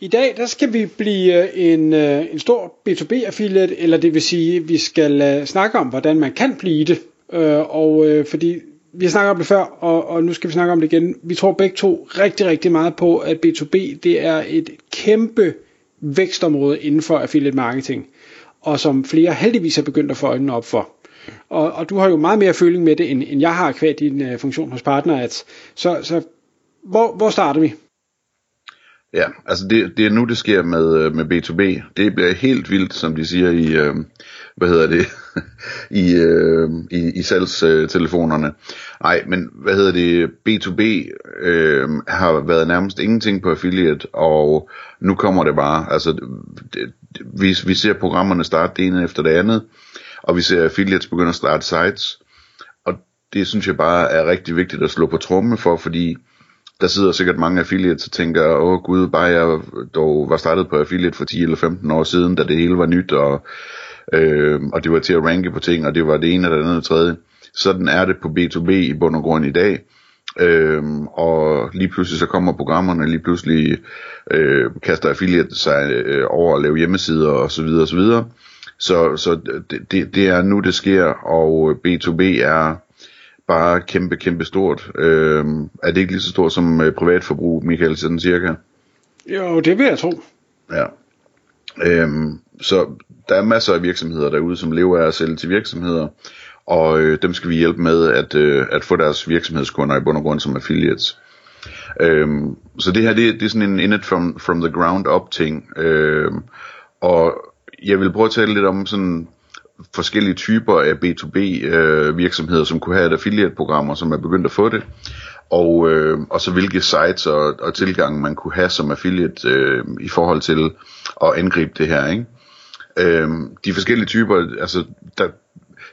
I dag der skal vi blive øh, en, øh, en stor B2B affiliate, eller det vil sige, vi skal øh, snakke om, hvordan man kan blive det. Og fordi vi har snakket om det før, og, og nu skal vi snakke om det igen. Vi tror begge to rigtig, rigtig meget på, at B2B det er et kæmpe vækstområde inden for affiliate marketing, og som flere heldigvis er begyndt at få øjnene op for. Og, og du har jo meget mere føling med det, end, end jeg har kvad din uh, funktion hos partner. At, så så hvor, hvor starter vi? Ja, altså det, det er nu, det sker med, øh, med B2B. Det bliver helt vildt, som de siger i, øh, hvad hedder det, i, øh, i, i salgstelefonerne. Nej, men hvad hedder det, B2B øh, har været nærmest ingenting på affiliate, og nu kommer det bare. Altså, det, vi, vi ser programmerne starte det ene efter det andet, og vi ser affiliates begynde at starte sites, og det synes jeg bare er rigtig vigtigt at slå på tromme for, fordi der sidder sikkert mange affiliates og tænker, åh gud, bare jeg dog var startet på affiliate for 10 eller 15 år siden, da det hele var nyt, og, øh, og det var til at ranke på ting, og det var det ene eller det andet og tredje. Sådan er det på B2B i bund og grund i dag. Øhm, og lige pludselig så kommer programmerne, lige pludselig øh, kaster affiliate sig øh, over at lave hjemmesider og så videre og så videre. Så, så det, det er nu det sker, og B2B er bare kæmpe, kæmpe stort. Øh, er det ikke lige så stort som øh, privatforbrug, Michael, sådan cirka? Jo, det vil jeg tro. Ja. Øhm, så der er masser af virksomheder derude, som lever af at sælge til virksomheder, og øh, dem skal vi hjælpe med at, øh, at få deres virksomhedskunder i bund og grund som affiliates. Øhm, så det her, det, det er sådan en in it from, from the ground up ting, øhm, og jeg vil prøve at tale lidt om sådan forskellige typer af B2B øh, virksomheder, som kunne have et affiliate-programmer, som er begyndt at få det, og, øh, og så hvilke sites og, og tilgange man kunne have som affiliate øh, i forhold til at angribe det her. Ikke? Øh, de forskellige typer, altså der,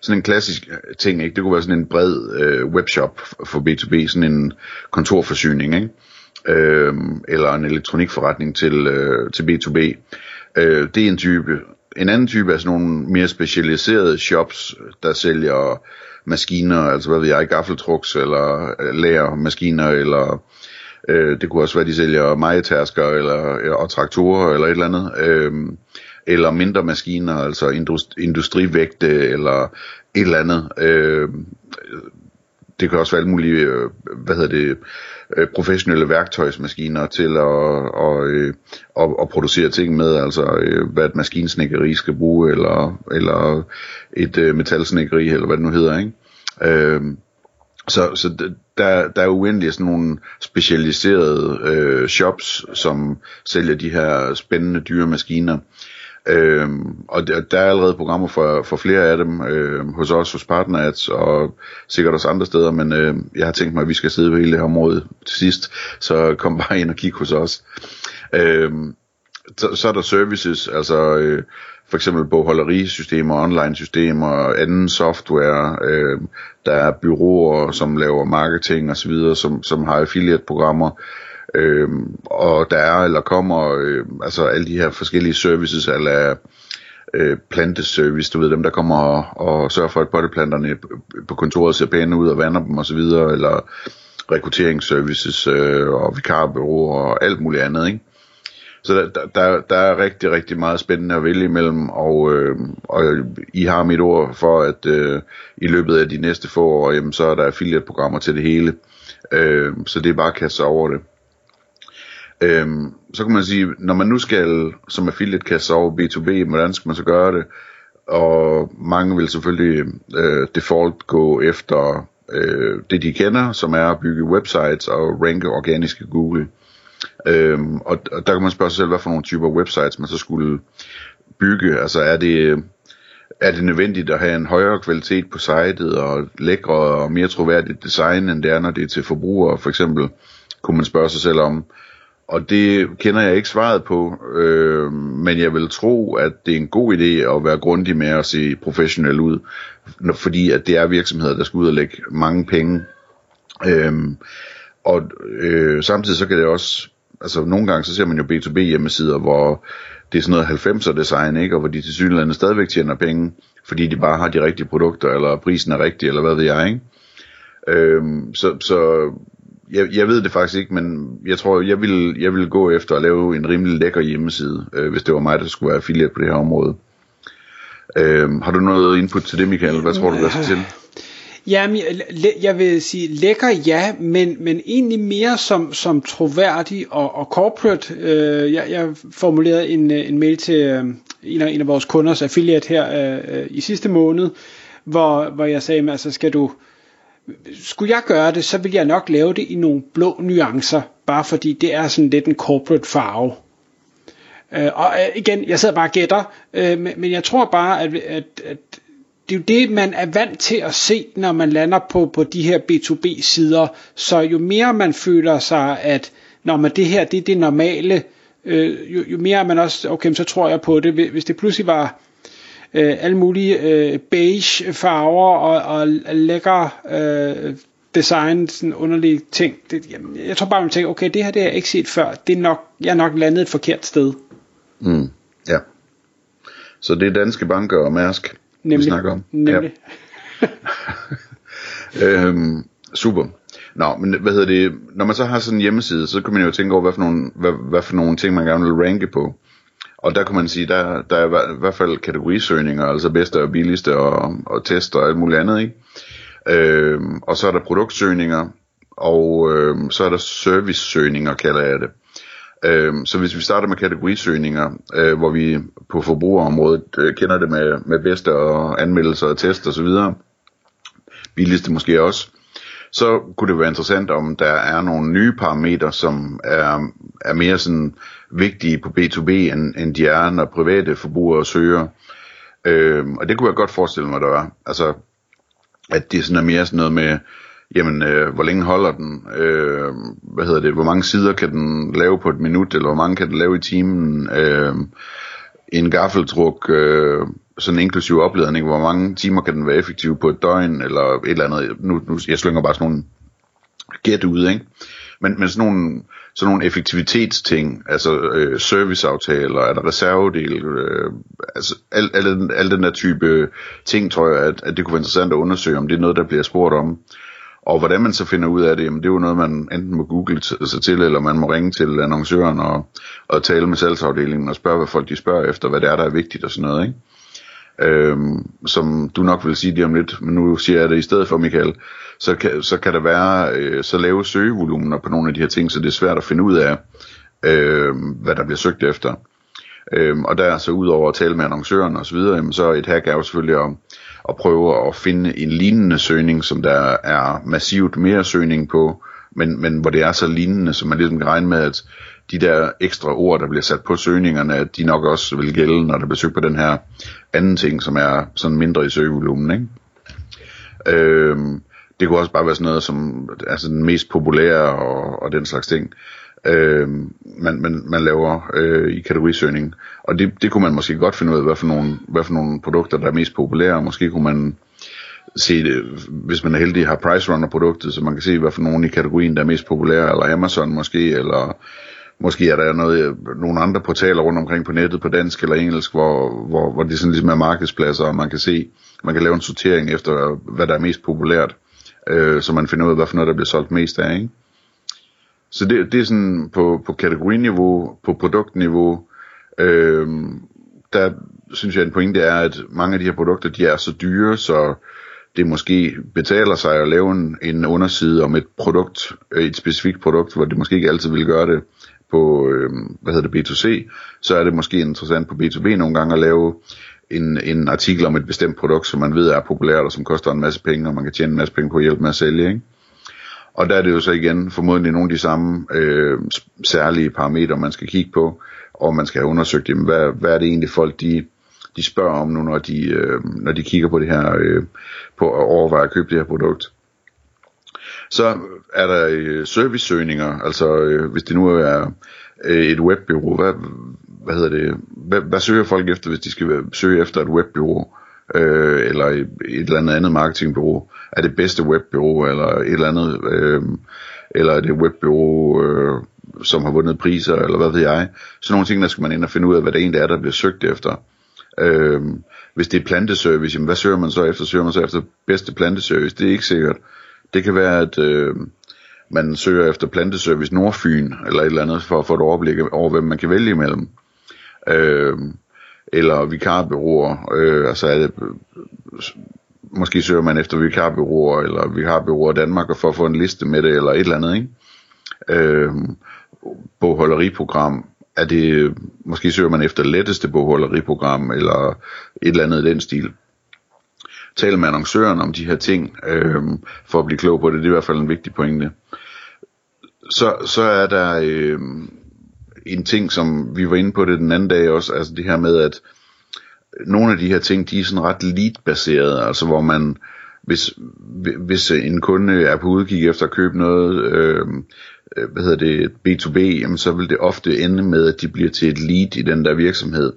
sådan en klassisk ting, ikke? det kunne være sådan en bred øh, webshop for B2B, sådan en kontorforsyning, ikke? Øh, eller en elektronikforretning til, øh, til B2B. Øh, det er en type. En anden type er sådan nogle mere specialiserede shops, der sælger maskiner, altså hvad ved jeg, gaffeltruks eller øh, lagermaskiner, eller øh, det kunne også være, de sælger majetasker eller, øh, og traktorer eller et eller andet. Øh, eller mindre maskiner, altså industrivægte eller et eller andet. Øh, det kan også være alle mulige, øh, hvad hedder det, øh, professionelle værktøjsmaskiner til at, og, øh, at, producere ting med, altså øh, hvad et maskinsnækkeri skal bruge, eller, eller et øh, metalsnækkeri, eller hvad det nu hedder, ikke? Øhm, så, så der, der er uendelig sådan nogle specialiserede øh, shops, som sælger de her spændende dyre maskiner. Øhm, og der, der er allerede programmer for, for flere af dem øh, hos os, hos Partnerads og sikkert også andre steder, men øh, jeg har tænkt mig, at vi skal sidde på hele det her område til sidst, så kom bare ind og kig hos os. Øhm, så, så er der services, altså øh, for eksempel bogholderisystemer, online-systemer, anden software, øh, der er byråer, som laver marketing osv., som, som har affiliate-programmer, Øh, og der er eller kommer øh, altså alle de her forskellige services, eller øh, planteservice, du ved dem der kommer og, og sørger for at potteplanterne på kontoret ser pæne ud og vander dem osv., eller rekrutteringsservices øh, og vikarbyråer og alt muligt andet, ikke? Så der, der, der er rigtig, rigtig meget spændende at vælge imellem, og, øh, og I har mit ord for, at øh, i løbet af de næste få år, jamen, så er der affiliate-programmer til det hele. Øh, så det er bare at kaste sig over det. Øhm, så kan man sige, når man nu skal som affiliate kaste sig over B2B, hvordan skal man så gøre det? Og mange vil selvfølgelig øh, default gå efter øh, det de kender, som er at bygge websites og ranke organisk i Google. Øhm, og, og der kan man spørge sig selv, hvad for nogle typer websites man så skulle bygge. Altså er det, er det nødvendigt at have en højere kvalitet på sitet og lækre og mere troværdigt design, end det er, når det er til forbrugere for eksempel, kunne man spørge sig selv om og det kender jeg ikke svaret på, øh, men jeg vil tro, at det er en god idé at være grundig med at se professionel ud, fordi at det er virksomheder, der skal ud og lægge mange penge. Øh, og øh, samtidig så kan det også, altså nogle gange så ser man jo B2B hjemmesider, hvor det er sådan noget 90'er design, ikke? og hvor de til synligheden stadigvæk tjener penge, fordi de bare har de rigtige produkter, eller prisen er rigtig, eller hvad ved jeg, ikke? Øhm, så, så jeg, jeg ved det faktisk ikke, men jeg tror, jeg vil, jeg vil gå efter at lave en rimelig lækker hjemmeside, øh, hvis det var mig, der skulle være affiliate på det her område. Øh, har du noget input til det, Michael? Hvad tror du, der skal til? Jamen, jeg, jeg vil sige lækker ja, men, men egentlig mere som, som troværdig og, og corporate. Øh, jeg, jeg formulerede en, øh, en mail til øh, en, af, en af vores kunders affiliate her øh, øh i sidste måned, hvor, hvor jeg sagde, altså skal du, skulle jeg gøre det, så vil jeg nok lave det i nogle blå nuancer, bare fordi det er sådan lidt en corporate farve. Øh, og øh, igen, jeg sidder bare og gætter, øh, men, men jeg tror bare, at, at, at det er jo det, man er vant til at se, når man lander på, på de her B2B-sider. Så jo mere man føler sig, at når man det her det er det normale, øh, jo, jo mere er man også, okay, så tror jeg på det. Hvis det pludselig var øh, alle mulige øh, beige farver og, og lækre øh, design, sådan underlige ting. Det, jamen, jeg tror bare, man tænker, okay, det her det har jeg ikke set før. Det er nok, jeg er nok landet et forkert sted. Mm, ja. Så det er danske banker og Mærsk, Nemlig. vi snakker om. Nemlig. Ja. øhm, super. Nå, men hvad hedder det, når man så har sådan en hjemmeside, så kan man jo tænke over, hvad for nogle, hvad, hvad for nogle ting, man gerne vil ranke på. Og der kan man sige, der, der er i hvert fald kategorisøgninger, altså bedste og billigste og, og tester og alt muligt andet, ikke? Øhm, og så er der produktsøgninger, og øhm, så er der servicesøgninger, kalder jeg det. Øhm, så hvis vi starter med kategorisøgninger, øh, hvor vi på forbrugerområdet øh, kender det med, med bedste og anmeldelser og test osv., billigste måske også, så kunne det være interessant, om der er nogle nye parametre, som er, er mere sådan vigtige på B2B, end, end de er, når private forbrugere søger. Øhm, og det kunne jeg godt forestille mig, der var. Altså, at det sådan er mere sådan noget med, jamen, øh, hvor længe holder den? Øh, hvad hedder det? Hvor mange sider kan den lave på et minut, eller hvor mange kan den lave i timen? Øh, en gaffeltruk, øh, sådan inklusiv opladning, hvor mange timer kan den være effektiv på et døgn, eller et eller andet. Nu, nu jeg slynger bare sådan nogle gæt ud, ikke? Men, men sådan nogle, sådan nogle effektivitetsting, altså øh, serviceaftaler, er der reservedel, øh, altså al, al, al den der type ting, tror jeg, at, at det kunne være interessant at undersøge, om det er noget, der bliver spurgt om. Og hvordan man så finder ud af det, jamen det er jo noget, man enten må google sig til, eller man må ringe til annoncøren og, og tale med salgsafdelingen og spørge, hvad folk de spørger efter, hvad det er, der er vigtigt og sådan noget, ikke? Øhm, som du nok vil sige lige om lidt, men nu siger jeg det i stedet for, Michael, så kan, så kan der være øh, så lave søgevolumener på nogle af de her ting, så det er svært at finde ud af, øh, hvad der bliver søgt efter. Øhm, og der så ud over at tale med annoncøren og så videre, jamen, så et hack er jo selvfølgelig at, at prøve at finde en lignende søgning, som der er massivt mere søgning på, men, men hvor det er så lignende, så man ligesom kan regne med, at de der ekstra ord, der bliver sat på søgningerne, at de nok også vil gælde, når der bliver søgt på den her anden ting, som er sådan mindre i søgevolumen, ikke? Øhm, det kunne også bare være sådan noget som altså den mest populære og, og den slags ting øh, man, man, man laver øh, i kategorisøgning. Og det, det kunne man måske godt finde ud af, hvad for, nogle, hvad for nogle produkter, der er mest populære. Måske kunne man se det, hvis man er heldig, har Price Runner produktet, så man kan se, hvad for nogle i kategorien, der er mest populære, eller Amazon måske, eller måske er der noget, nogle andre portaler rundt omkring på nettet på dansk eller engelsk, hvor, hvor, hvor det sådan ligesom er markedspladser, og man kan se, man kan lave en sortering efter, hvad der er mest populært, øh, så man finder ud af, hvad for noget, der bliver solgt mest af, ikke? Så det, det er sådan på, på kategoriniveau, på produktniveau, øh, der synes jeg en pointe er, at mange af de her produkter, de er så dyre, så det måske betaler sig at lave en, en underside om et produkt, øh, et specifikt produkt, hvor det måske ikke altid vil gøre det på, øh, hvad hedder det, B2C, så er det måske interessant på B2B nogle gange at lave en, en artikel om et bestemt produkt, som man ved er populært og som koster en masse penge, og man kan tjene en masse penge på at hjælpe med at sælge, ikke? Og der er det jo så igen formodentlig nogle af de samme øh, særlige parametre, man skal kigge på, og man skal have undersøgt, jamen, hvad, hvad er det egentlig folk, de, de spørger om nu, når de, øh, når de kigger på det her, øh, på at overveje at købe det her produkt. Så er der øh, servicesøgninger, altså øh, hvis det nu er, øh, et webbureau, hvad, hvad hedder det, hvad, hvad søger folk efter, hvis de skal søge efter et webbureau, øh, eller et, et eller andet andet marketingbureau? Er det bedste webbureau, eller et eller andet, øh, eller er det webbureau, øh, som har vundet priser, eller hvad ved jeg? Så nogle ting, der skal man ind og finde ud af, hvad det egentlig er, der bliver søgt efter. Øh, hvis det er planteservice, jamen hvad søger man så efter? Søger man så efter bedste planteservice? Det er ikke sikkert. Det kan være, at øh, man søger efter planteservice Nordfyn, eller et eller andet, for at få et overblik over, hvem man kan vælge imellem. Øh, eller vikarbyråer, øh, altså er det, øh, måske søger man efter vikarbyråer, eller vikarbyråer Danmark, og for at få en liste med det, eller et eller andet, ikke? Øh, bogholderiprogram, er det, måske søger man efter letteste bogholderiprogram, eller et eller andet i den stil. Taler med annoncøren om de her ting, øh, for at blive klog på det, det er i hvert fald en vigtig pointe. Så, så er der øh, en ting, som vi var inde på det den anden dag også, altså det her med, at nogle af de her ting, de er sådan ret lead-baserede, altså hvor man, hvis, hvis en kunde er på udkig efter at købe noget, øh, øh hvad hedder det, B2B, jamen så vil det ofte ende med, at de bliver til et lead i den der virksomhed,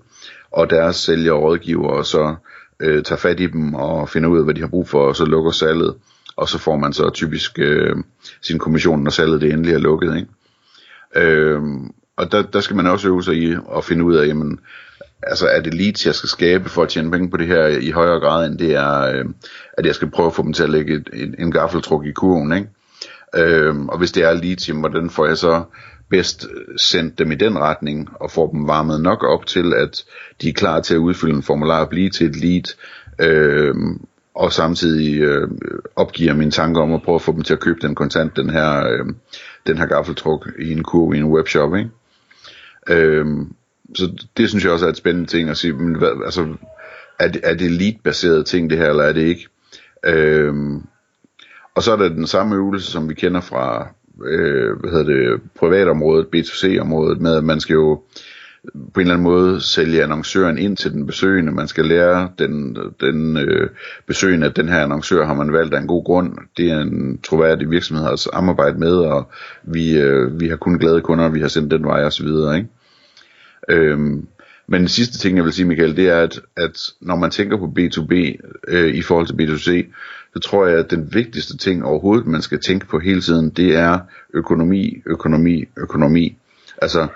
og deres sælger og rådgiver så øh, tager fat i dem og finder ud af, hvad de har brug for, og så lukker salget, og så får man så typisk øh, sin kommission, når salget det endelig er lukket. Ikke? Øh, og der, der skal man også øve sig i at finde ud af, jamen, altså er det leads, jeg skal skabe for at tjene penge på det her i højere grad, end det er, øh, at jeg skal prøve at få dem til at lægge et, en, en gaffeltruk i kurven, ikke? Øh, og hvis det er leads, jamen, hvordan får jeg så bedst sendt dem i den retning, og får dem varmet nok op til, at de er klar til at udfylde en formular og blive til et lead, øh, og samtidig øh, opgiver mine tanker om at prøve at få dem til at købe den kontant, den her, øh, den her gaffeltruk i en kurve i en webshop, ikke? Øhm, så det synes jeg også er et spændende ting at sige, men hvad, altså, er det, er det lead-baseret ting det her, eller er det ikke? Øhm, og så er der den samme øvelse, som vi kender fra øh, hvad hedder det, privatområdet, B2C-området, med at man skal jo på en eller anden måde sælge annoncøren ind til den besøgende. Man skal lære den, den øh, besøgende, at den her annoncør har man valgt af en god grund. Det er en troværdig virksomhed at samarbejde med, og vi, øh, vi har kun glade kunder, vi har sendt den vej osv. Ikke? Øhm, men den sidste ting, jeg vil sige, Michael, det er, at, at når man tænker på B2B øh, i forhold til B2C, så tror jeg, at den vigtigste ting overhovedet, man skal tænke på hele tiden, det er økonomi, økonomi, økonomi. Altså,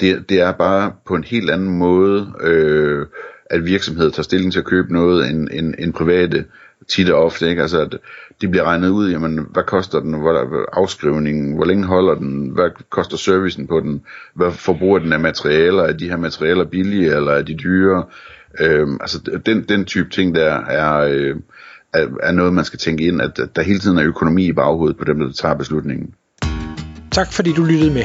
det, det er bare på en helt anden måde, øh, at virksomheder tager stilling til at købe noget, end, end, end private tit og ofte, ikke? Altså, at de bliver regnet ud, jamen, hvad koster den, hvor afskrivningen, hvor længe holder den, hvad koster servicen på den, hvad forbruger den af materialer, er de her materialer billige, eller er de dyre, øhm, altså, den, den type ting der er, øh, er, er noget, man skal tænke ind, at, at der hele tiden er økonomi i baghovedet på dem, der tager beslutningen. Tak fordi du lyttede med.